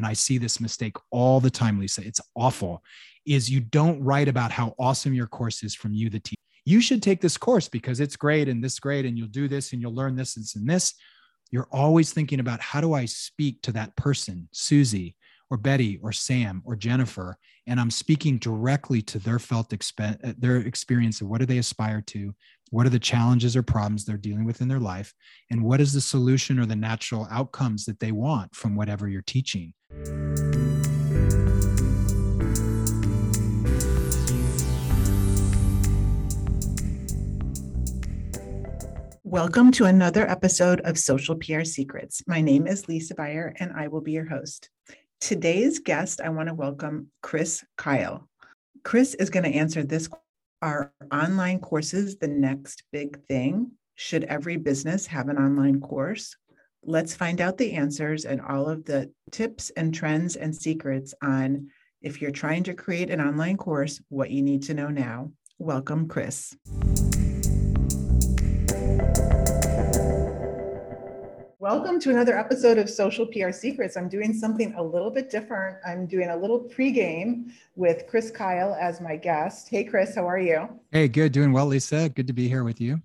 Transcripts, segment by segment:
and I see this mistake all the time, Lisa, it's awful, is you don't write about how awesome your course is from you, the teacher. You should take this course because it's great and this great, and you'll do this and you'll learn this and this and this. You're always thinking about how do I speak to that person, Susie, or Betty or Sam or Jennifer, and I'm speaking directly to their felt exp- their experience of what do they aspire to, what are the challenges or problems they're dealing with in their life, and what is the solution or the natural outcomes that they want from whatever you're teaching. Welcome to another episode of Social PR Secrets. My name is Lisa Buyer, and I will be your host. Today's guest, I want to welcome Chris Kyle. Chris is going to answer this Are online courses the next big thing? Should every business have an online course? Let's find out the answers and all of the tips and trends and secrets on if you're trying to create an online course, what you need to know now. Welcome, Chris. Welcome to another episode of Social PR Secrets. I'm doing something a little bit different. I'm doing a little pregame with Chris Kyle as my guest. Hey, Chris, how are you? Hey, good. Doing well, Lisa. Good to be here with you.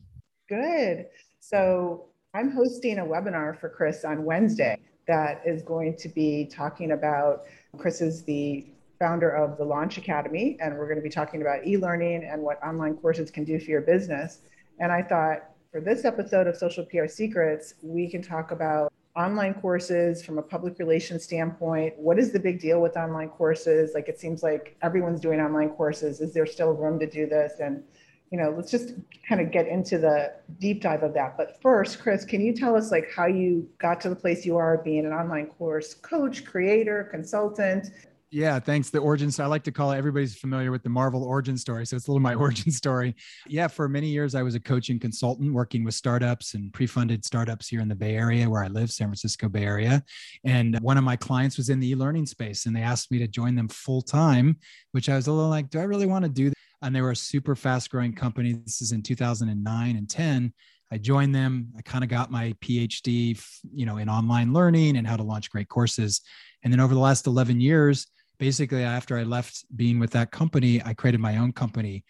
Good. So, I'm hosting a webinar for Chris on Wednesday that is going to be talking about Chris is the founder of the Launch Academy, and we're going to be talking about e learning and what online courses can do for your business. And I thought, for this episode of Social PR Secrets, we can talk about online courses from a public relations standpoint. What is the big deal with online courses? Like it seems like everyone's doing online courses. Is there still room to do this? And you know, let's just kind of get into the deep dive of that. But first, Chris, can you tell us like how you got to the place you are being an online course coach, creator, consultant? Yeah, thanks. The origin story. I like to call it, everybody's familiar with the Marvel origin story. So it's a little my origin story. Yeah, for many years, I was a coaching consultant working with startups and pre funded startups here in the Bay Area where I live, San Francisco Bay Area. And one of my clients was in the e learning space and they asked me to join them full time, which I was a little like, do I really want to do that? And they were a super fast growing company. This is in 2009 and 10. I joined them. I kind of got my PhD, you know, in online learning and how to launch great courses. And then over the last 11 years, basically after I left being with that company, I created my own company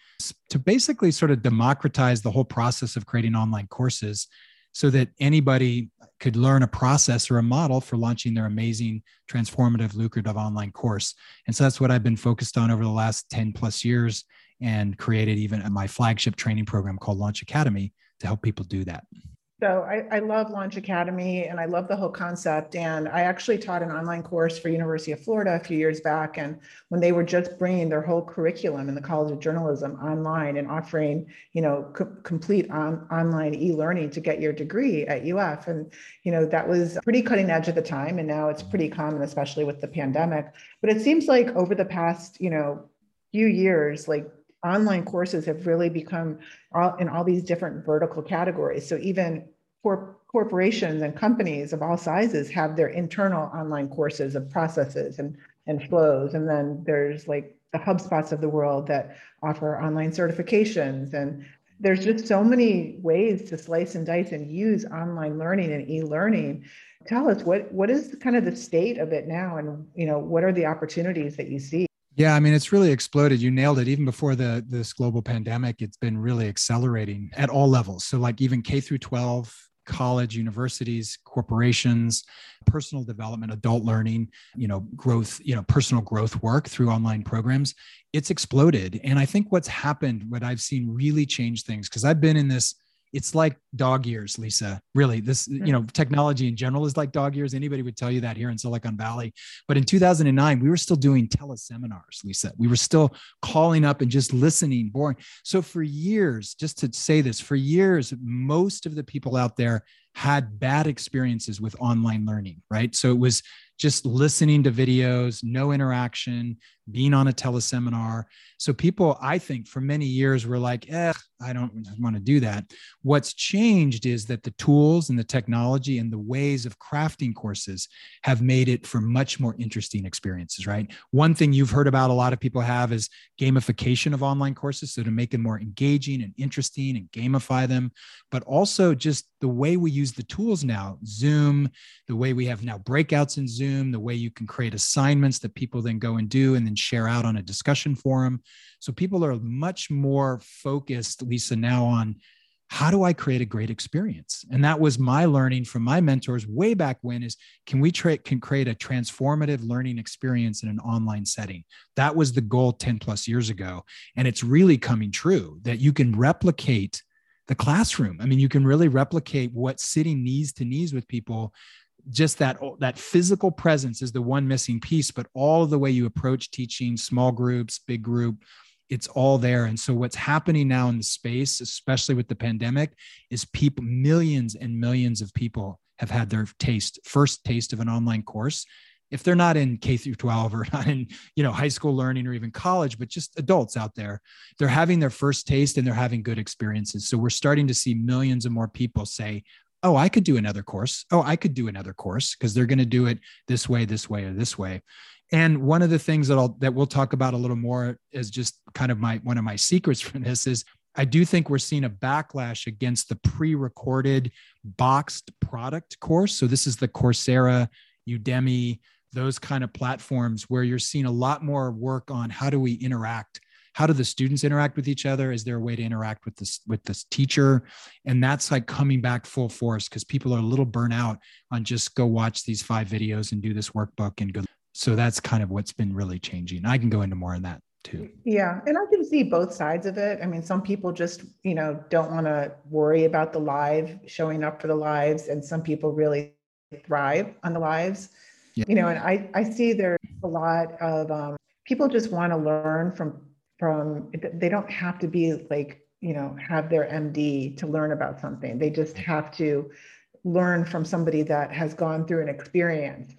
to basically sort of democratize the whole process of creating online courses so that anybody could learn a process or a model for launching their amazing, transformative, lucrative online course. And so that's what I've been focused on over the last 10 plus years and created even my flagship training program called Launch Academy to help people do that. So I, I, love Launch Academy and I love the whole concept. And I actually taught an online course for University of Florida a few years back. And when they were just bringing their whole curriculum in the College of Journalism online and offering, you know, co- complete on, online e-learning to get your degree at UF. And, you know, that was pretty cutting edge at the time. And now it's pretty common, especially with the pandemic. But it seems like over the past, you know, few years, like online courses have really become all, in all these different vertical categories. So even corporations and companies of all sizes have their internal online courses of processes and, and flows. And then there's like the HubSpots of the world that offer online certifications. And there's just so many ways to slice and dice and use online learning and e-learning. Tell us what what is kind of the state of it now and you know what are the opportunities that you see? Yeah, I mean, it's really exploded. You nailed it. Even before the this global pandemic, it's been really accelerating at all levels. So, like even K through 12, college, universities, corporations, personal development, adult learning, you know, growth, you know, personal growth work through online programs. It's exploded. And I think what's happened, what I've seen really change things, because I've been in this it's like dog years, Lisa. Really, this, you know, technology in general is like dog years. Anybody would tell you that here in Silicon Valley. But in 2009, we were still doing teleseminars, Lisa. We were still calling up and just listening, boring. So for years, just to say this, for years, most of the people out there had bad experiences with online learning, right? So it was just listening to videos, no interaction, being on a teleseminar. So people, I think, for many years were like, eh, I don't want to do that. What's changed is that the tools and the technology and the ways of crafting courses have made it for much more interesting experiences, right? One thing you've heard about a lot of people have is gamification of online courses. So to make them more engaging and interesting and gamify them, but also just the way we use the tools now, Zoom, the way we have now breakouts in Zoom, the way you can create assignments that people then go and do and then share out on a discussion forum. So people are much more focused, Lisa, now on how do I create a great experience? And that was my learning from my mentors way back when is can we tra- can create a transformative learning experience in an online setting? That was the goal 10 plus years ago. And it's really coming true that you can replicate the classroom. I mean, you can really replicate what sitting knees to knees with people. Just that oh, that physical presence is the one missing piece but all the way you approach teaching small groups big group it's all there. And so what's happening now in the space especially with the pandemic is people millions and millions of people have had their taste first taste of an online course if they're not in K through 12 or not in, you know, high school learning or even college, but just adults out there, they're having their first taste and they're having good experiences. So we're starting to see millions of more people say, oh, I could do another course. Oh, I could do another course because they're going to do it this way, this way, or this way. And one of the things that I'll that we'll talk about a little more is just kind of my one of my secrets from this is I do think we're seeing a backlash against the pre-recorded boxed product course. So this is the Coursera, Udemy, those kind of platforms where you're seeing a lot more work on how do we interact how do the students interact with each other? Is there a way to interact with this with this teacher? And that's like coming back full force because people are a little burnt out on just go watch these five videos and do this workbook and go so that's kind of what's been really changing. I can go into more on that too. Yeah and i can see both sides of it. I mean some people just you know don't want to worry about the live showing up for the lives and some people really thrive on the lives yeah. you know and i i see there's a lot of um, people just want to learn from from they don't have to be like you know have their md to learn about something. They just have to learn from somebody that has gone through an experience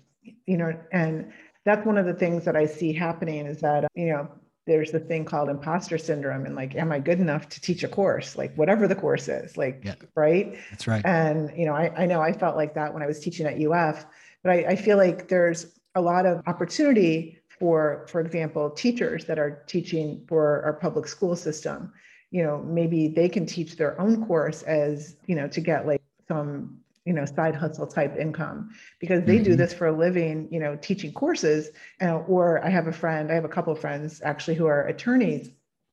you know and that's one of the things that i see happening is that you know there's the thing called imposter syndrome and like am i good enough to teach a course? Like whatever the course is like yeah. right? That's right. And you know I, I know i felt like that when i was teaching at uf but I, I feel like there's a lot of opportunity for, for example, teachers that are teaching for our public school system. You know, maybe they can teach their own course as, you know, to get like some you know side hustle type income because they mm-hmm. do this for a living you know teaching courses uh, or i have a friend i have a couple of friends actually who are attorneys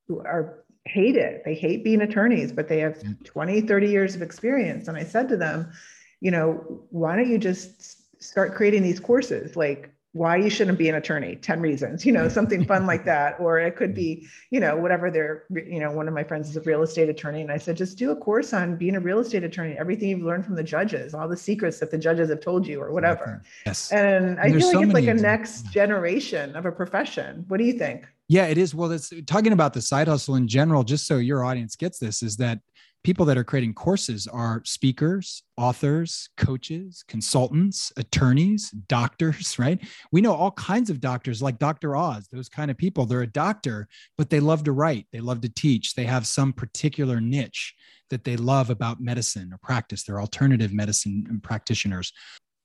who are hate it they hate being attorneys but they have 20 30 years of experience and i said to them you know why don't you just start creating these courses like why you shouldn't be an attorney 10 reasons you know something fun like that. Or it could be you know whatever they're you know one of my friends is a real estate attorney and i said just do a course on being a real estate attorney everything you've learned from the judges all the secrets that the judges have told you or whatever. Yes. And, and i feel like so it's like a next generation of a profession. What do you think? Yeah it is. Well it's talking about the side hustle in general just so your audience gets this is that people that are creating courses are speakers, authors, coaches, consultants, attorneys, doctors, right? We know all kinds of doctors like Dr. Oz, those kind of people. They're a doctor, but they love to write, they love to teach, they have some particular niche that they love about medicine or practice. They're alternative medicine practitioners.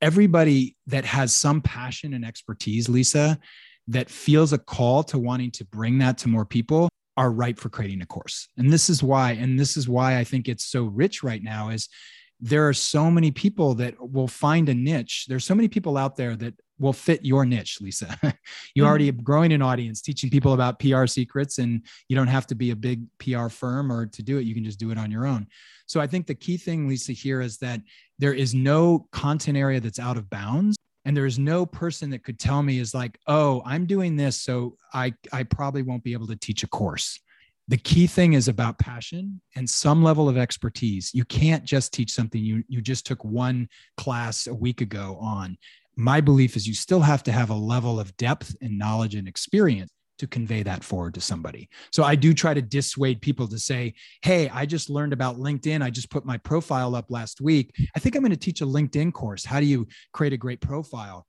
Everybody that has some passion and expertise, Lisa, that feels a call to wanting to bring that to more people are ripe for creating a course. And this is why, and this is why I think it's so rich right now is there are so many people that will find a niche. There's so many people out there that will fit your niche, Lisa. you mm-hmm. already growing an audience, teaching people about PR secrets, and you don't have to be a big PR firm or to do it. You can just do it on your own. So I think the key thing, Lisa, here is that there is no content area that's out of bounds and there's no person that could tell me is like oh i'm doing this so i i probably won't be able to teach a course. The key thing is about passion and some level of expertise. You can't just teach something you you just took one class a week ago on. My belief is you still have to have a level of depth and knowledge and experience to convey that forward to somebody. So I do try to dissuade people to say, Hey, I just learned about LinkedIn. I just put my profile up last week. I think I'm going to teach a LinkedIn course. How do you create a great profile?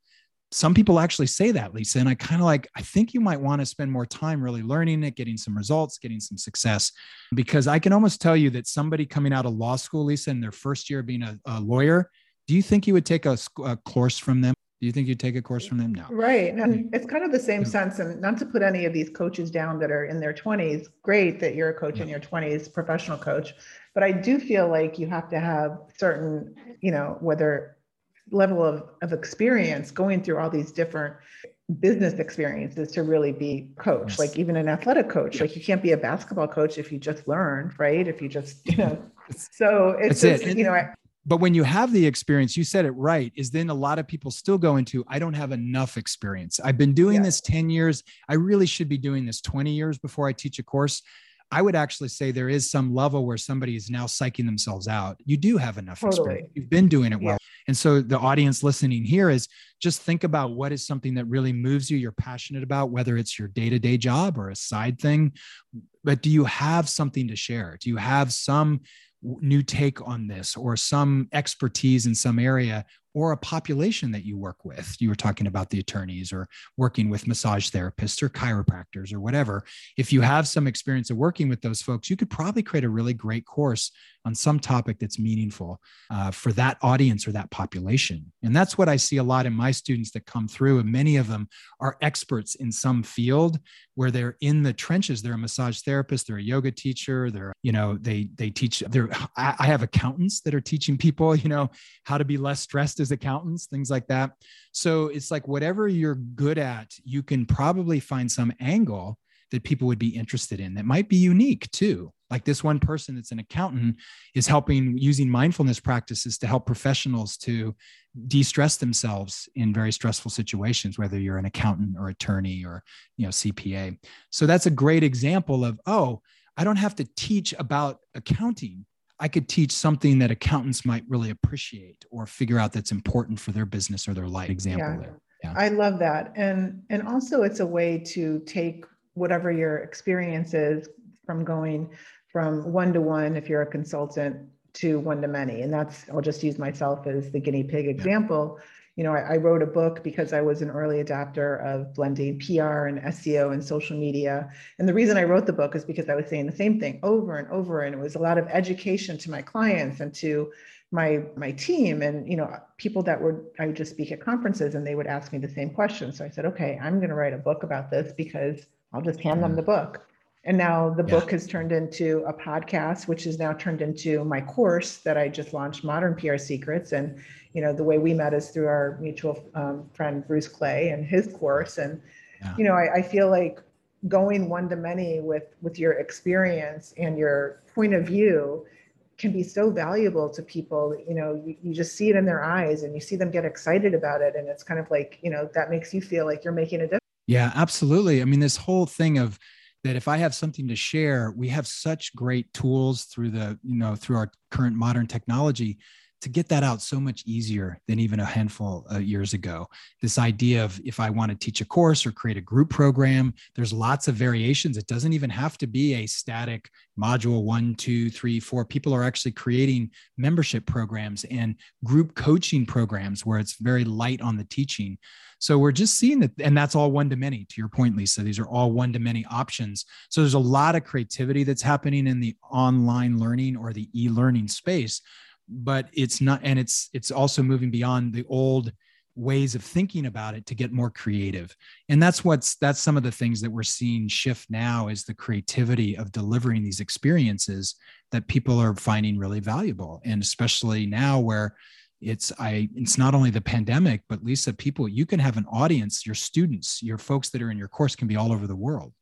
Some people actually say that, Lisa. And I kind of like, I think you might want to spend more time really learning it, getting some results, getting some success. Because I can almost tell you that somebody coming out of law school, Lisa, in their first year being a, a lawyer, do you think you would take a, a course from them? Do you think you'd take a course from them? No. Right. And mm. it's kind of the same sense. And not to put any of these coaches down that are in their 20s, great that you're a coach in your 20s, professional coach. but I do feel like you have to have certain, you know, whether level of, of experience going through all these different business experiences to really be coach yes. like even an athletic coach yeah. like you can't be a basketball coach if you just learned right if you just you know so it's just, it. you know I, but when you have the experience you said it right is then a lot of people still go into i don't have enough experience i've been doing yeah. this 10 years i really should be doing this 20 years before i teach a course I would actually say there is some level where somebody is now psyching themselves out. You do have enough totally. experience. You've been doing it well. Yeah. And so the audience listening here is just think about what is something that really moves you, you're passionate about, whether it's your day to day job or a side thing. But do you have something to share? Do you have some new take on this or some expertise in some area or a population that you work with. You were talking about the attorneys or working with massage therapists or chiropractors or whatever. If you have some experience of working with those folks, you could probably create a really great course on some topic that's meaningful uh, for that audience or that population. And that's what I see a lot in my students that come through. And many of them are experts in some field where they're in the trenches. They're a massage therapist, they're a yoga teacher, they're, you know, they they teach, they're I have accountants that are teaching people, you know, how to be less stressed as accountants, things like that. So it's like whatever you're good at, you can probably find some angle that people would be interested in that might be unique too. Like this one person that's an accountant is helping using mindfulness practices to help professionals to de-stress themselves in very stressful situations, whether you're an accountant or attorney or you know CPA. So that's a great example of, oh, I don't have to teach about accounting. I could teach something that accountants might really appreciate or figure out that's important for their business or their life. Example yeah. there. Yeah. I love that. And and also it's a way to take whatever your experience is from going from one to one if you're a consultant to one to many. And that's I'll just use myself as the guinea pig example. Yeah you know, I, I, wrote a book because I was an early adapter of blending PR and SEO and social media. And the reason I wrote the book is because I was saying the same thing over and over. And it was a lot of education to my clients and to my my team and you know people that were I would just speak at conferences and they would ask me the same question. So I said, okay, I'm going to write a book about this because I'll just hand them mm-hmm. the book. And now the yeah. book has turned into a podcast, which is now turned into my course that I just launched, Modern PR Secrets. And you know, the way we met is through our mutual um, friend Bruce Clay and his course. And yeah. you know, I, I feel like going one to many with with your experience and your point of view can be so valuable to people you know you, you just see it in their eyes and you see them get excited about it and it's kind of like you know that makes you feel like you're making a difference yeah absolutely i mean this whole thing of that if I have something to share, we have such great tools through the, you know, through our current modern technology to get that out so much easier than even a handful of years ago. This idea of if I want to teach a course or create a group program, there's lots of variations. It doesn't even have to be a static module one, two, three, four. People are actually creating membership programs and group coaching programs where it's very light on the teaching. So we're just seeing that, and that's all one to many. To your point, Lisa, these are all one to many options. So there's a lot of creativity that's happening in the online learning or the e-learning space, but it's not, and it's it's also moving beyond the old ways of thinking about it to get more creative. And that's what's that's some of the things that we're seeing shift now is the creativity of delivering these experiences that people are finding really valuable. And especially now where it's i it's not only the pandemic but lisa people you can have an audience your students your folks that are in your course can be all over the world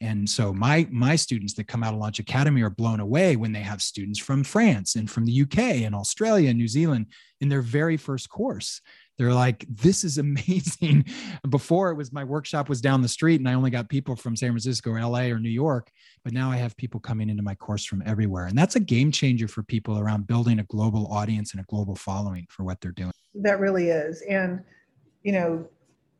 and so my my students that come out of launch academy are blown away when they have students from france and from the uk and australia and new zealand in their very first course. They're like this is amazing. Before it was my workshop was down the street and i only got people from san francisco or la or new york but now i have people coming into my course from everywhere. And that's a game changer for people around building a global audience and a global following for what they're doing. That really is. And you know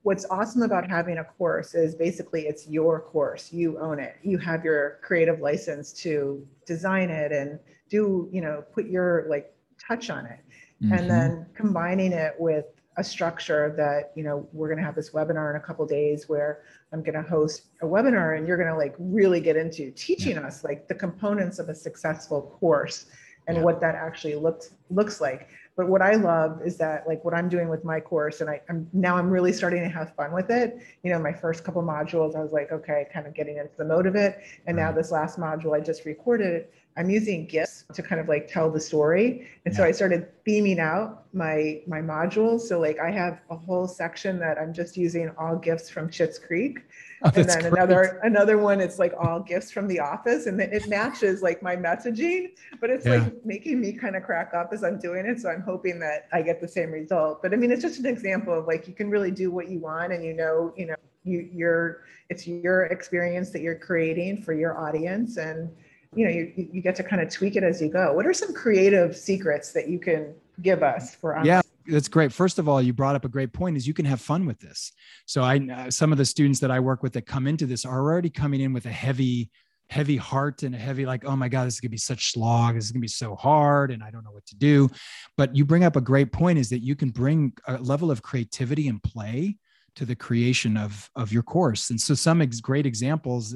what's awesome about having a course is basically it's your course. You own it. You have your creative license to design it and do you know put your like touch on it. Mm-hmm. and then combining it with a structure that you know we're going to have this webinar in a couple days where i'm going to host a webinar and you're going to like really get into teaching us like the components of a successful course and yeah. what that actually looks looks like but what i love is that like what i'm doing with my course and I, am now i'm really starting to have fun with it. You know my first couple modules i was like okay kind of getting into the mode of it. And now this last module i just recorded I'm using GIFs to kind of like tell the story. And yeah. so I started theming out my my modules. So like I have a whole section that I'm just using all GIFs from Schitt's Creek. Oh, and then great. another another one it's like all GIFs from the office and then it matches like my messaging, but it's yeah. like making me kind of crack up as I'm doing it. So I'm hoping that I get the same result. But I mean it's just an example of like you can really do what you want and you know, you know, you you're it's your experience that you're creating for your audience and you know you, you get to kind of tweak it as you go. What are some creative secrets that you can give us for yeah that's great. First of all you brought up a great point is you can have fun with this. So i uh, some of the students that i work with that come into this are already coming in with a heavy heavy heart and a heavy like oh my god this is going to be such slog. This is going to be so hard and i don't know what to do. But you bring up a great point is that you can bring a level of creativity and play to the creation of of your course. And so some ex- great examples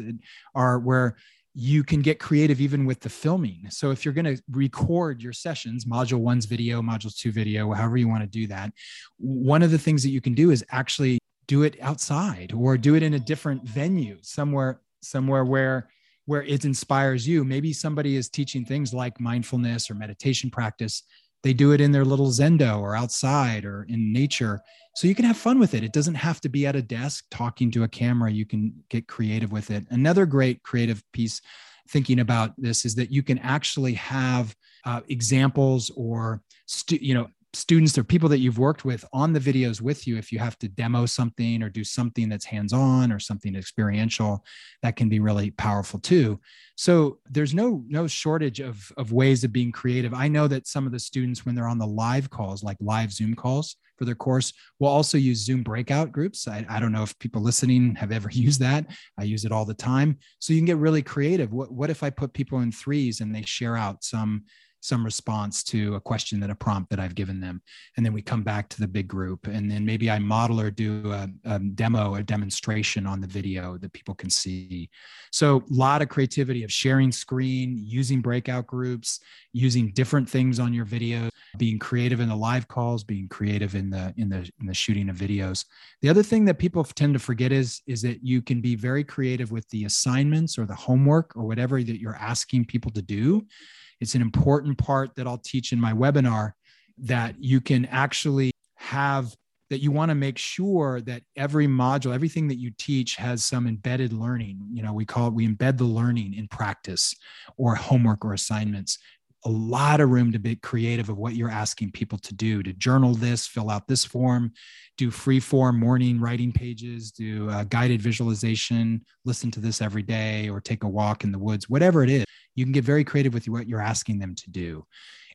are where you can get creative even with the filming. So if you're going to record your sessions, module one's video, module two video, however you want to do that, one of the things that you can do is actually do it outside or do it in a different venue, somewhere, somewhere where where it inspires you. Maybe somebody is teaching things like mindfulness or meditation practice they do it in their little zendo or outside or in nature. So you can have fun with it. It doesn't have to be at a desk talking to a camera. You can get creative with it. Another great creative piece thinking about this is that you can actually have uh, examples or stu- you know students or people that you've worked with on the videos with you if you have to demo something or do something that's hands on or something experiential that can be really powerful too. So there's no no shortage of of ways of being creative. I know that some of the students when they're on the live calls like live zoom calls for their course will also use zoom breakout groups. I, I don't know if people listening have ever used that. I use it all the time. So you can get really creative. What, what if i put people in threes and they share out some some response to a question that a prompt that I've given them. And then we come back to the big group. And then maybe I model or do a, a demo, a demonstration on the video that people can see. So a lot of creativity of sharing screen, using breakout groups, using different things on your video, being creative in the live calls, being creative in the in the in the shooting of videos. The other thing that people tend to forget is is that you can be very creative with the assignments or the homework or whatever that you're asking people to do it's an important part that I'll teach in my webinar that you can actually have that you want to make sure that every module everything that you teach has some embedded learning. You know we call it we embed the learning in practice or homework or assignments a lot of room to be creative of what you're asking people to do to journal this fill out this form do free form morning writing pages do uh, guided visualization listen to this every day or take a walk in the woods whatever it is. You can get very creative with what you're asking them to do.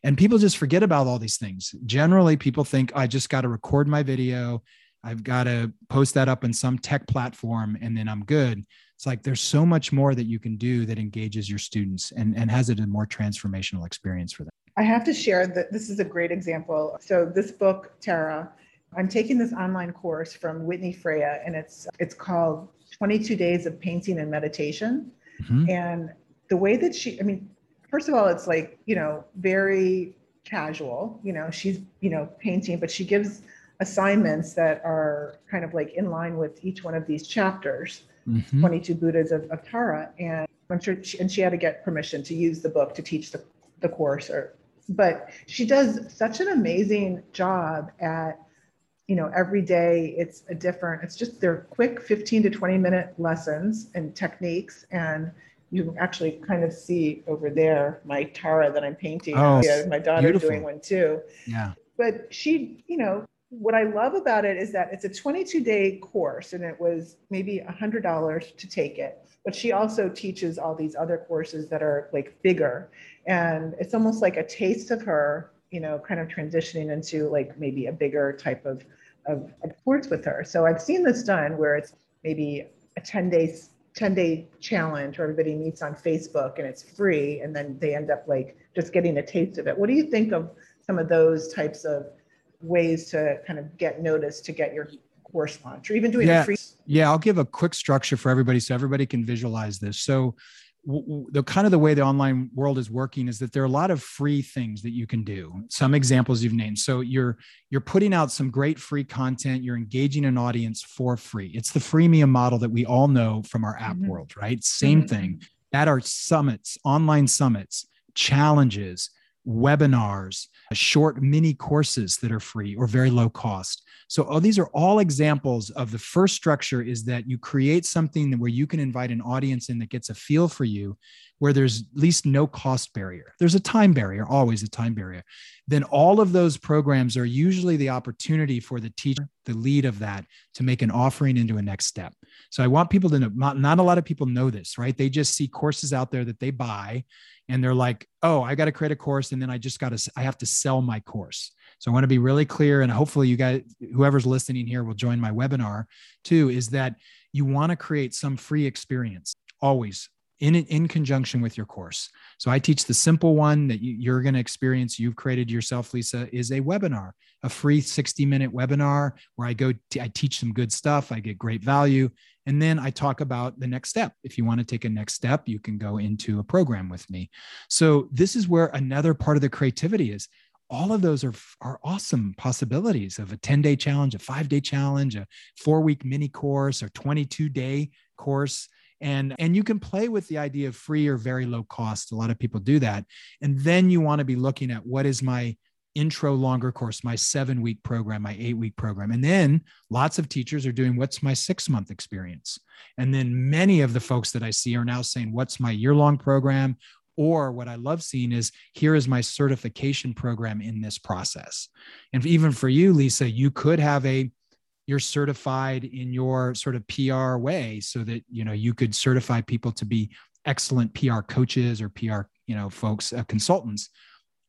And people just forget about all these things. Generally people think i just got to record my video. I've got to post that up in some tech platform and then i'm good it's like there's so much more that you can do that engages your students and, and has it a more transformational experience for them. I have to share that this is a great example. So this book, Tara, I'm taking this online course from Whitney Freya, and it's it's called 22 Days of Painting and Meditation. Mm-hmm. And the way that she, I mean, first of all, it's like, you know, very casual. You know, she's, you know, painting, but she gives assignments that are kind of like in line with each one of these chapters mm-hmm. 22 Buddhas of, of Tara. And I'm sure, she, and she had to get permission to use the book to teach the, the course or, but she does such an amazing job at, you know, every day it's a different, it's just they're quick 15 to 20 minute lessons and techniques. And you can actually kind of see over there my Tara that I'm painting. Oh, yeah, my daughter's beautiful. doing one too. Yeah. But she, you know, what I love about it is that it's a 22 day course and it was maybe $100 to take it. But she also teaches all these other courses that are like bigger. And it's almost like a taste of her, you know, kind of transitioning into like maybe a bigger type of, of, of course with her. So I've seen this done where it's maybe a 10 days 10 day challenge where everybody meets on Facebook and it's free and then they end up like just getting a taste of it. What do you think of some of those types of ways to kind of get noticed to get your course launch or even doing yeah. free yeah i'll give a quick structure for everybody so everybody can visualize this. So the kind of the way the online world is working is that there are a lot of free things that you can do. Some examples you've named. So you're you're putting out some great free content. You're engaging an audience for free. It's the freemium model that we all know from our app mm-hmm. world right? Same mm-hmm. thing. At our summits online summits challenges, webinars, short mini courses that are free or very low cost. So oh, these are all examples of the first structure is that you create something where you can invite an audience in that gets a feel for you where there's at least no cost barrier. There's a time barrier, always a time barrier. Then all of those programs are usually the opportunity for the teacher, the lead of that, to make an offering into a next step. So I want people to know, not, not a lot of people know this, right? They just see courses out there that they buy and they're like, oh, I got to create a course and then I just got to, I have to sell my course. So I want to be really clear. And hopefully you guys, whoever's listening here will join my webinar too, is that you want to create some free experience always in in conjunction with your course. So I teach the simple one that you, are going to experience. You've created yourself, Lisa, is a webinar, a free 60 minute webinar where I go, t- I teach some good stuff. I get great value. And then I talk about the next step. If you want to take a next step, you can go into a program with me. So this is where another part of the creativity is. All of those are, are awesome possibilities of a 10 day challenge, a five day challenge, a four week mini course, or 22 day course and and you can play with the idea of free or very low cost. A lot of people do that. And then you want to be looking at what is my intro longer course my seven week program my eight week program. And then lots of teachers are doing what's my six month experience? And then many of the folks that i see are now saying what's my year long program? Or what I love seeing is here is my certification program in this process. And even for you, Lisa, you could have a you're certified in your sort of PR way so that you know you could certify people to be excellent PR coaches or PR you know folks uh, consultants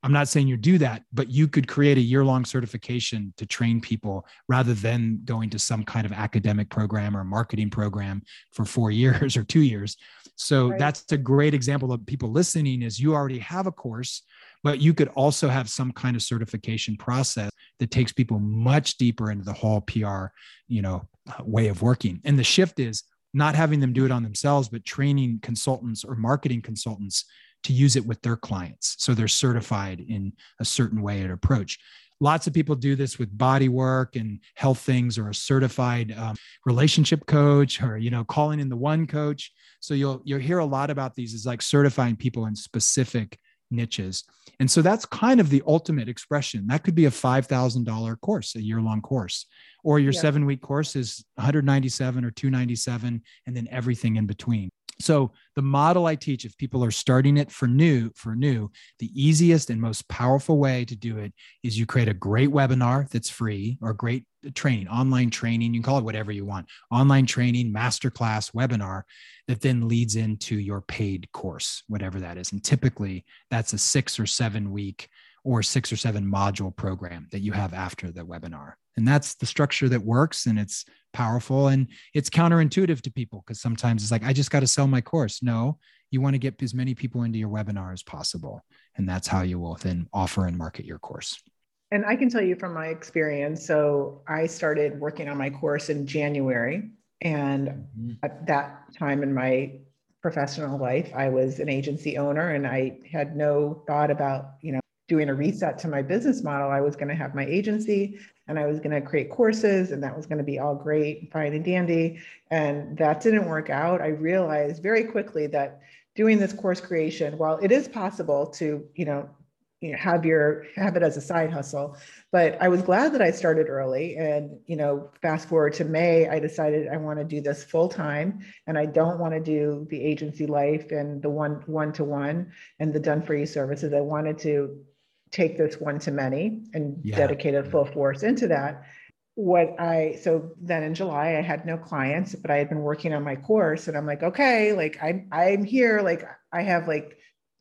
I'm not saying you do that, but you could create a year long certification to train people rather than going to some kind of academic program or marketing program for four years or two years. So right. that's a great example of people listening is you already have a course, but you could also have some kind of certification process that takes people much deeper into the whole PR, you know, way of working. And the shift is not having them do it on themselves, but training consultants or marketing consultants to use it with their clients. So they're certified in a certain way and approach. Lots of people do this with body work and health things or a certified um, relationship coach or, you know, calling in the one coach. So you'll, you'll hear a lot about these is like certifying people in specific niches. And so that's kind of the ultimate expression. That could be a $5,000 course, a year long course, or your yeah. seven week course is 197 or 297, and then everything in between. So the model I teach, if people are starting it for new, for new, the easiest and most powerful way to do it is you create a great webinar that's free or great training, online training, you can call it whatever you want, online training, masterclass, webinar that then leads into your paid course, whatever that is. And typically that's a six or seven week or six or seven module program that you have after the webinar. And that's the structure that works and it's powerful and it's counterintuitive to people because sometimes it's like, I just got to sell my course. No, you want to get as many people into your webinar as possible. And that's how you will then offer and market your course. And I can tell you from my experience. So I started working on my course in January. And mm-hmm. at that time in my professional life, I was an agency owner and I had no thought about, you know, doing a reset to my business model. I was going to have my agency and I was going to create courses and that was going to be all great, fine and dandy. And that didn't work out. I realized very quickly that doing this course creation, while it is possible to, you know, you know, have your have it as a side hustle. But i was glad that i started early and you know fast forward to may i decided i want to do this full time and i don't want to do the agency life and the one one to one and the done for you services. I wanted to take this one to many and yeah. dedicate a mm-hmm. full force into that. What i so then in july i had no clients but i had been working on my course and i'm like okay like i'm i'm here like i have like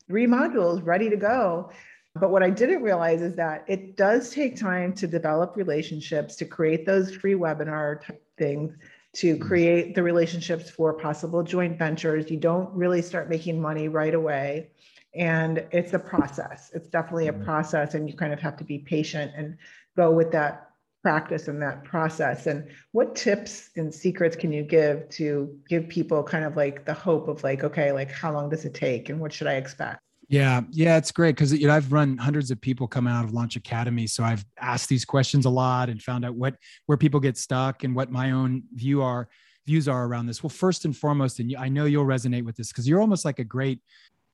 three modules ready to go but what i didn't realize is that it does take time to develop relationships to create those free webinar type things to mm-hmm. create the relationships for possible joint ventures. You don't really start making money right away. And it's a process. It's definitely a mm-hmm. process and you kind of have to be patient and go with that practice and that process. And what tips and secrets can you give to give people kind of like the hope of like okay like how long does it take and what should i expect yeah yeah it's great because you know i've run hundreds of people coming out of launch academy so i've asked these questions a lot and found out what where people get stuck and what my own view are views are around this well first and foremost and i know you'll resonate with this because you're almost like a great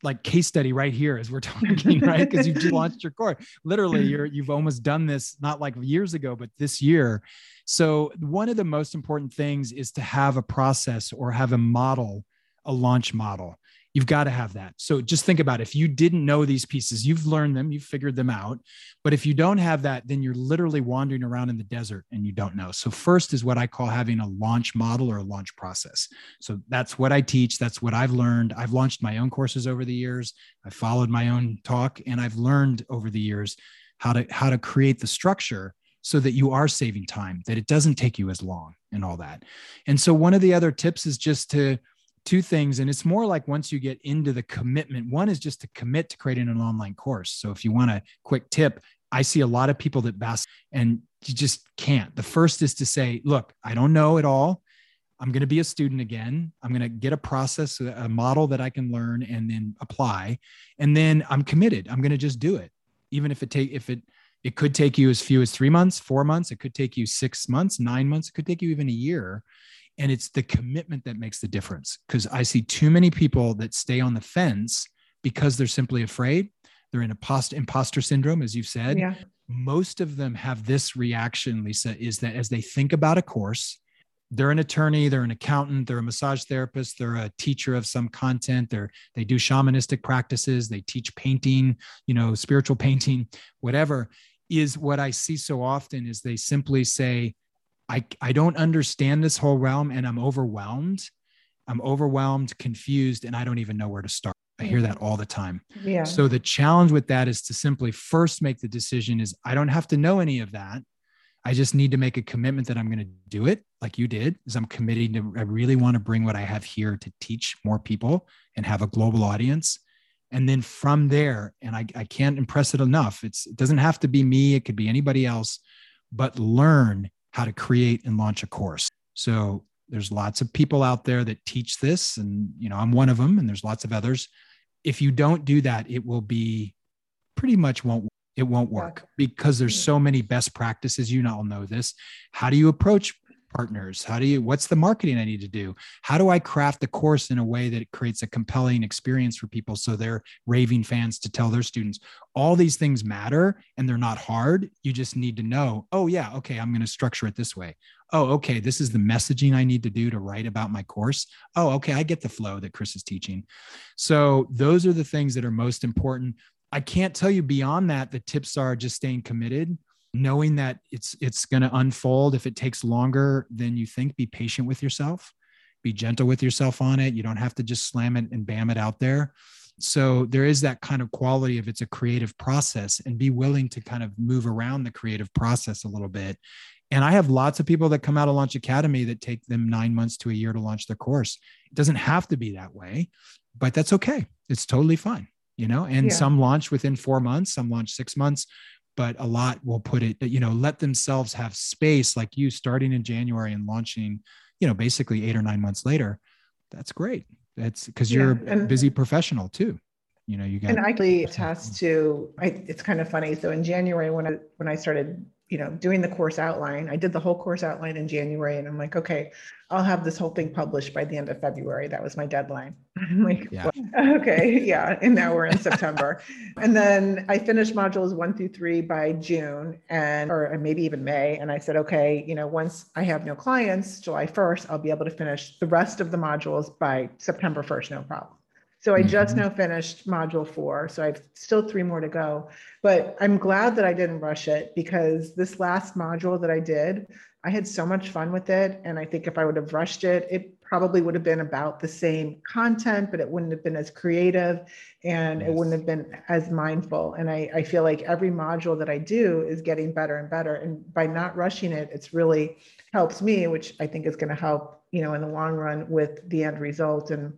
like case study right here as we're talking, right? Because you've launched your core. Literally, you're you've almost done this not like years ago, but this year. So one of the most important things is to have a process or have a model, a launch model. You've got to have that. So just think about it. if you didn't know these pieces, you've learned them, you've figured them out. But if you don't have that, then you're literally wandering around in the desert and you don't know. So, first is what I call having a launch model or a launch process. So, that's what I teach. That's what I've learned. I've launched my own courses over the years. I've followed my own talk and I've learned over the years how to how to create the structure so that you are saving time, that it doesn't take you as long and all that. And so one of the other tips is just to two things and it's more like once you get into the commitment one is just to commit to creating an online course. So if you want a quick tip i see a lot of people that best and you just can't. The first is to say look i don't know it all. I'm going to be a student again. I'm going to get a process a model that i can learn and then apply and then i'm committed. I'm going to just do it. Even if it take if it it could take you as few as three months four months it could take you six months nine months it could take you even a year and it's the commitment that makes the difference because i see too many people that stay on the fence because they're simply afraid they're in imposter, imposter syndrome as you've said yeah. most of them have this reaction lisa is that as they think about a course they're an attorney they're an accountant they're a massage therapist they're a teacher of some content they're they do shamanistic practices they teach painting you know spiritual painting whatever is what i see so often is they simply say I, I don't understand this whole realm and I'm overwhelmed. I'm overwhelmed, confused, and I don't even know where to start. I hear that all the time. Yeah. So the challenge with that is to simply first make the decision is I don't have to know any of that. I just need to make a commitment that I'm going to do it like you did is I'm committing to I really want to bring what I have here to teach more people and have a global audience. And then from there, and I, I can't impress it enough. It's it doesn't have to be me, it could be anybody else, but learn how to create and launch a course. So there's lots of people out there that teach this and you know I'm one of them and there's lots of others. If you don't do that, it will be pretty much won't it won't work because there's hmm. so many best practices you all know this. How do you approach partners? How do you, what's the marketing I need to do? How do I craft the course in a way that creates a compelling experience for people so they're raving fans to tell their students? All these things matter and they're not hard. You just need to know, oh, yeah, okay, I'm going to structure it this way. Oh, okay, this is the messaging I need to do to write about my course. Oh, okay, I get the flow that Chris is teaching. So those are the things that are most important. I can't tell you beyond that. The tips are just staying committed knowing that it's it's going to unfold if it takes longer than you think be patient with yourself. Be gentle with yourself on it. You don't have to just slam it and bam it out there. So there is that kind of quality of it's a creative process and be willing to kind of move around the creative process a little bit. And i have lots of people that come out of launch academy that take them nine months to a year to launch their course. It doesn't have to be that way but that's okay. It's totally fine you know? And yeah. some launch within four months some launch six months but a lot will put it that, you know let themselves have space like you starting in january and launching you know basically eight or nine months later that's great. That's because you're a busy professional too. You know you got and i actually attest to I, it's kind of funny. So in january when i when i started you know, doing the course outline. I did the whole course outline in January and I'm like, okay, I'll have this whole thing published by the end of February. That was my deadline. I'm like, yeah. okay, yeah. And now we're in September. and then I finished modules one through three by June and, or maybe even May. And I said, okay, you know, once I have no clients, July 1st, I'll be able to finish the rest of the modules by September 1st, no problem. So I just mm-hmm. now finished module four. So I've still three more to go. But I'm glad that I didn't rush it because this last module that I did, I had so much fun with it. And I think if I would have rushed it, it probably would have been about the same content, but it wouldn't have been as creative and it wouldn't have been as mindful. And I, I feel like every module that I do is getting better and better. And by not rushing it, it's really helps me, which I think is going to help, you know, in the long run with the end result. And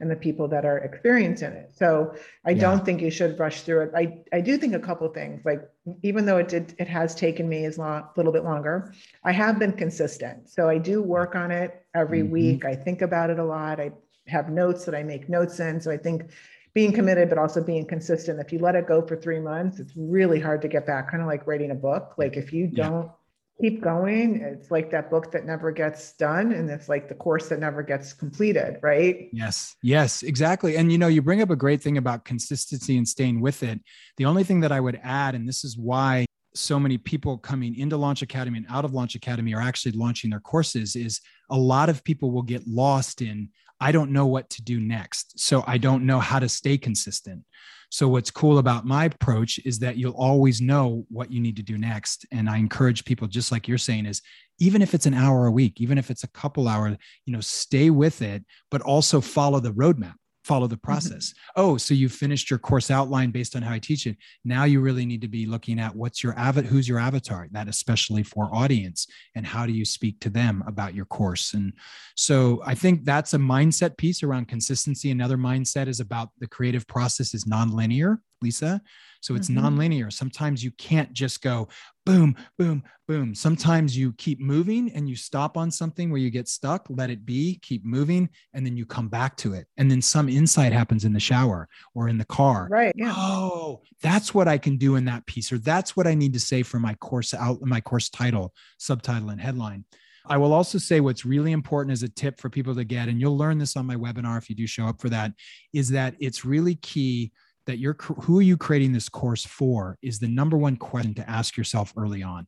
and the people that are experiencing it. So I yeah. don't think you should rush through it. I, I do think a couple things, like even though it did, it has taken me as long, a little bit longer, I have been consistent. So I do work on it every mm-hmm. week. I think about it a lot. I have notes that I make notes in. So I think being committed, but also being consistent. If you let it go for three months, it's really hard to get back, kind of like writing a book. Like if you don't keep going. It's like that book that never gets done, and it's like the course that never gets completed, right? Yes, yes, exactly. And you know, you bring up a great thing about consistency and staying with it. The only thing that I would add, and this is why so many people coming into Launch Academy and out of Launch Academy are actually launching their courses, is a lot of people will get lost in, I don't know what to do next. So I don't know how to stay consistent. So, what's cool about my approach is that you'll always know what you need to do next. And I encourage people, just like you're saying, is even if it's an hour a week, even if it's a couple hour, you know, stay with it, but also follow the roadmap follow the mm-hmm. process. Mm-hmm. Oh, so you finished your course outline based on how I teach it. Now you really need to be looking at what's your avatar, who's your avatar, that especially for audience, and how do you speak to them about your course. And so I think that's a mindset piece around consistency. Another mindset is about the creative process is nonlinear, Lisa. So it's mm-hmm. nonlinear. Sometimes you can't just go boom, boom, boom. Sometimes you keep moving and you stop on something where you get stuck, let it be, keep moving, and then you come back to it. And then some insight happens in the shower or in the car. Right. Yeah. Oh, that's what I can do in that piece, or that's what I need to say for my course out, my course title, subtitle, and headline. I will also say what's really important as a tip for people to get, and you'll learn this on my webinar if you do show up for that, is that it's really key that you're who are you creating this course for is the number one question to ask yourself early on.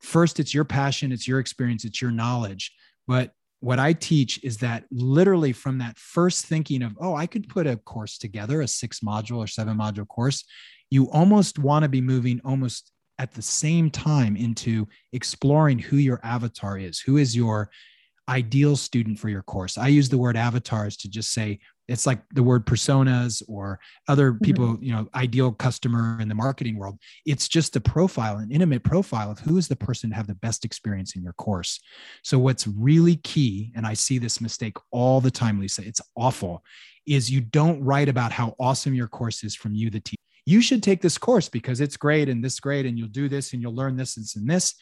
First, it's your passion, it's your experience, it's your knowledge. But what I teach is that literally from that first thinking of, oh, I could put a course together, a six module or seven module course, you almost want to be moving almost at the same time into exploring who your avatar is, who is your ideal student for your course. I use the word avatars to just say it's like the word personas or other mm-hmm. people you know ideal customer in the marketing world. It's just a profile an intimate profile of who is the person to have the best experience in your course. So what's really key and i see this mistake all the time lisa it's awful is you don't write about how awesome your course is from you the teacher you should take this course because it's great and this great and you'll do this and you'll learn this and this and this.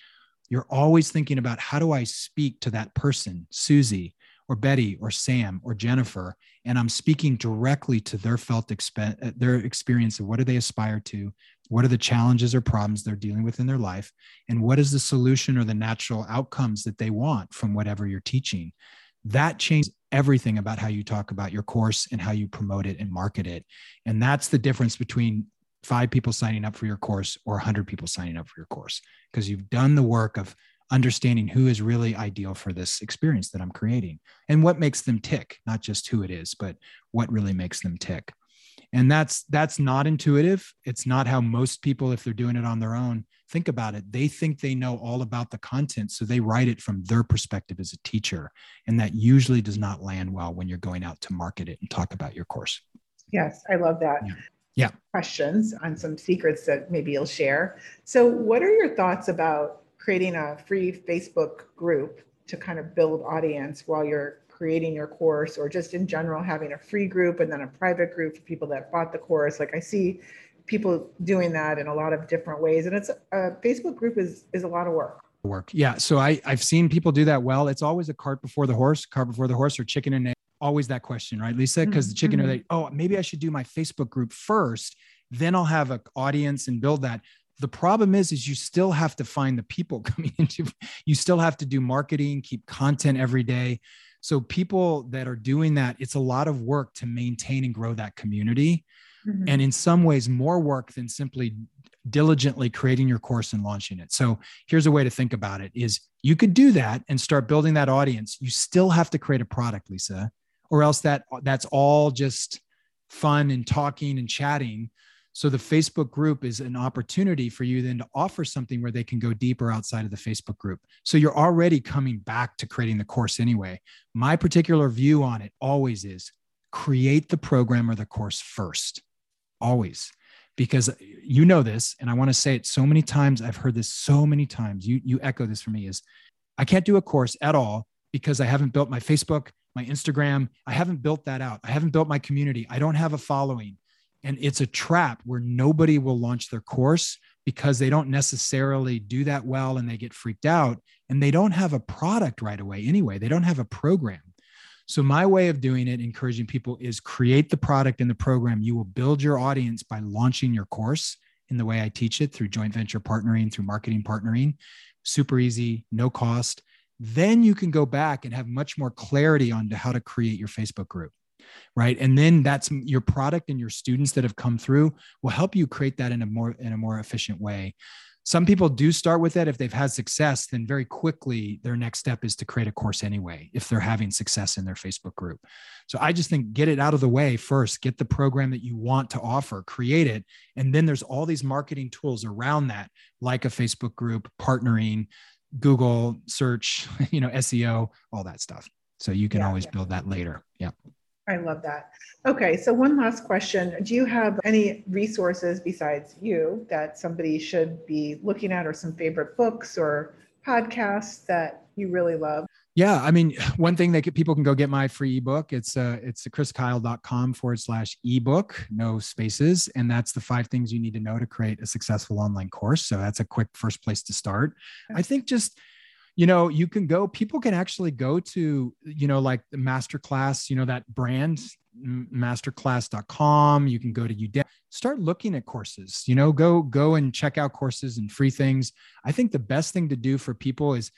You're always thinking about how do i speak to that person susie or Betty or Sam or Jennifer, and I'm speaking directly to their felt exp- uh, their experience of what do they aspire to, what are the challenges or problems they're dealing with in their life, and what is the solution or the natural outcomes that they want from whatever you're teaching. That changes everything about how you talk about your course and how you promote it and market it. And that's the difference between five people signing up for your course or 100 people signing up for your course because you've done the work of understanding who is really ideal for this experience that I'm creating and what makes them tick, not just who it is, but what really makes them tick. And that's that's not intuitive. It's not how most people if they're doing it on their own think about it. They think they know all about the content, so they write it from their perspective as a teacher, and that usually does not land well when you're going out to market it and talk about your course. Yes, I love that. Yeah yeah. questions on some secrets that maybe you'll share. So, what are your thoughts about creating a free Facebook group to kind of build audience while you're creating your course or just in general having a free group and then a private group for people that bought the course. Like i see people doing that in a lot of different ways and it's a facebook group is is a lot of work. Work. Yeah so i i've seen people do that well. It's always a cart before the horse cart before the horse or chicken and egg always that question right lisa? Because mm-hmm. the chicken mm-hmm. are like oh maybe i should do my facebook group first then i'll have an audience and build that the problem is is you still have to find the people coming into you still have to do marketing keep content every day. So people that are doing that it's a lot of work to maintain and grow that community. Mm-hmm. and in some ways more work than simply diligently creating your course and launching it. So here's a way to think about it is you could do that and start building that audience. You still have to create a product lisa or else that that's all just fun and talking and chatting so the Facebook group is an opportunity for you then to offer something where they can go deeper outside of the Facebook group. So you're already coming back to creating the course anyway. My particular view on it always is create the program or the course first. Always. Because you know this, and I want to say it so many times. I've heard this so many times. You you echo this for me is I can't do a course at all because I haven't built my Facebook, my Instagram. I haven't built that out. I haven't built my community. I don't have a following. And it's a trap where nobody will launch their course because they don't necessarily do that well and they get freaked out and they don't have a product right away anyway. They don't have a program. So, my way of doing it, encouraging people, is create the product and the program. You will build your audience by launching your course in the way I teach it through joint venture partnering, through marketing partnering. super easy, no cost. Then you can go back and have much more clarity on how to create your Facebook group right? And then that's your product and your students that have come through will help you create that in a more in a more efficient way. Some people do start with that. If they've had success then very quickly their next step is to create a course anyway if they're having success in their facebook group. So i just think get it out of the way first. Get the program that you want to offer create it. And then there's all these marketing tools around that like a facebook group partnering google search you know seo all that stuff. So you can yeah, always yeah. build that later. Yeah I love that. Okay, so one last question. Do you have any resources besides you that somebody should be looking at, or some favorite books or podcasts that you really love? Yeah, I mean, one thing that people can go get my free ebook. It's uh, it's chriskyle.com forward slash ebook, no spaces, and that's the five things you need to know to create a successful online course. So that's a quick first place to start. I think just you know you can go people can actually go to you know like the masterclass you know that brand masterclass.com you can go to udemy. Start looking at courses you know go go and check out courses and free things. I think the best thing to do for people is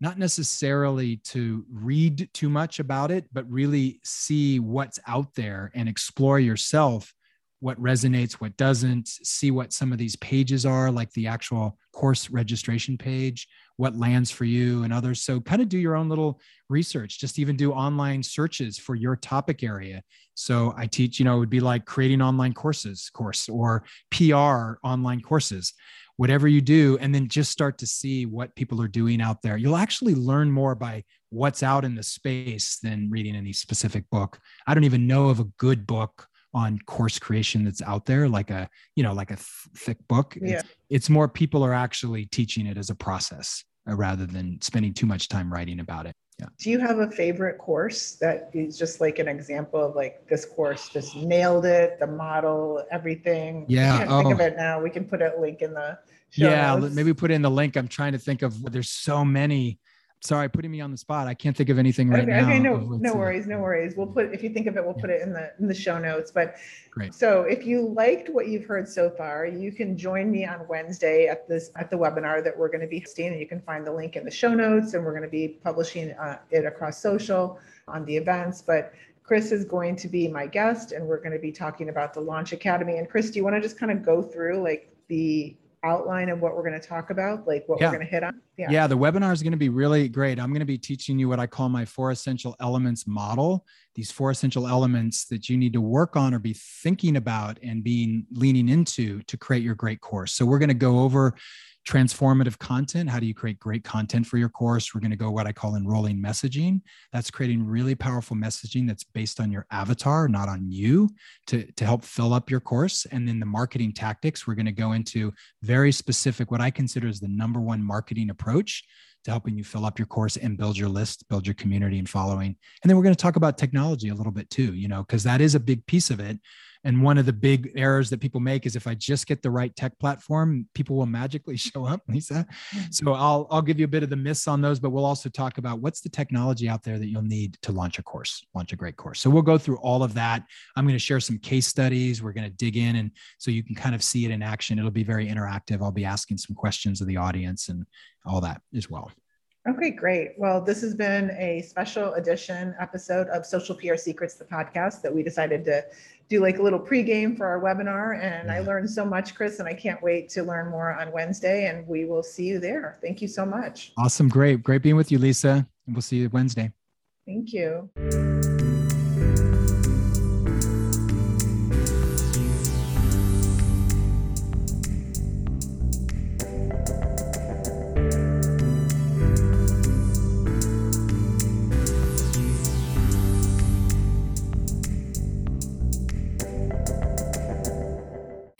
not necessarily to read too much about it but really see what's out there and explore yourself what resonates, what doesn't, see what some of these pages are, like the actual course registration page, what lands for you and others. So, kind of do your own little research, just even do online searches for your topic area. So, I teach, you know, it would be like creating online courses course or PR online courses, whatever you do, and then just start to see what people are doing out there. You'll actually learn more by what's out in the space than reading any specific book. I don't even know of a good book on course creation that's out there like a you know like a th- thick book yeah. it's, it's, more people are actually teaching it as a process uh, rather than spending too much time writing about it yeah do you have a favorite course that is just like an example of like this course just nailed it the model everything yeah I can't oh. think of it now we can put a link in the yeah notes. maybe put in the link i'm trying to think of there's so many sorry, putting me on the spot. I can't think of anything right okay, now. Okay, no, no worries, no worries. We'll put if you think of it, we'll yeah. put it in the in the show notes. But great. So if you liked what you've heard so far, you can join me on Wednesday at this at the webinar that we're going to be hosting, and you can find the link in the show notes. And we're going to be publishing uh, it across social on the events. But Chris is going to be my guest, and we're going to be talking about the Launch Academy. And Chris, do you want to just kind of go through like the outline of what we're going to talk about, like what yeah. we're going to hit on? Yeah. yeah, the webinar is going to be really great. I'm going to be teaching you what I call my four essential elements model. These four essential elements that you need to work on or be thinking about and being leaning into to create your great course. So we're going to go over transformative content. How do you create great content for your course? We're going to go what I call enrolling messaging. That's creating really powerful messaging that's based on your avatar, not on you, to, to help fill up your course. And then the marketing tactics, we're going to go into very specific, what I consider is the number one marketing approach to helping you fill up your course and build your list, build your community and following. And then we're going to talk about technology a little bit too, you know, because that is a big piece of it. And one of the big errors that people make is if I just get the right tech platform, people will magically show up, Lisa. Mm-hmm. So I'll I'll give you a bit of the myths on those, but we'll also talk about what's the technology out there that you'll need to launch a course, launch a great course. So we'll go through all of that. I'm going to share some case studies. We're going to dig in and so you can kind of see it in action. It'll be very interactive. I'll be asking some questions of the audience and all that as well. Okay, great. Well, this has been a special edition episode of Social PR Secrets, the podcast that we decided to do like a little pregame for our webinar. And I learned so much, Chris, and I can't wait to learn more on Wednesday. And we will see you there. Thank you so much. Awesome. Great. Great being with you, Lisa. And we'll see you Wednesday. Thank you.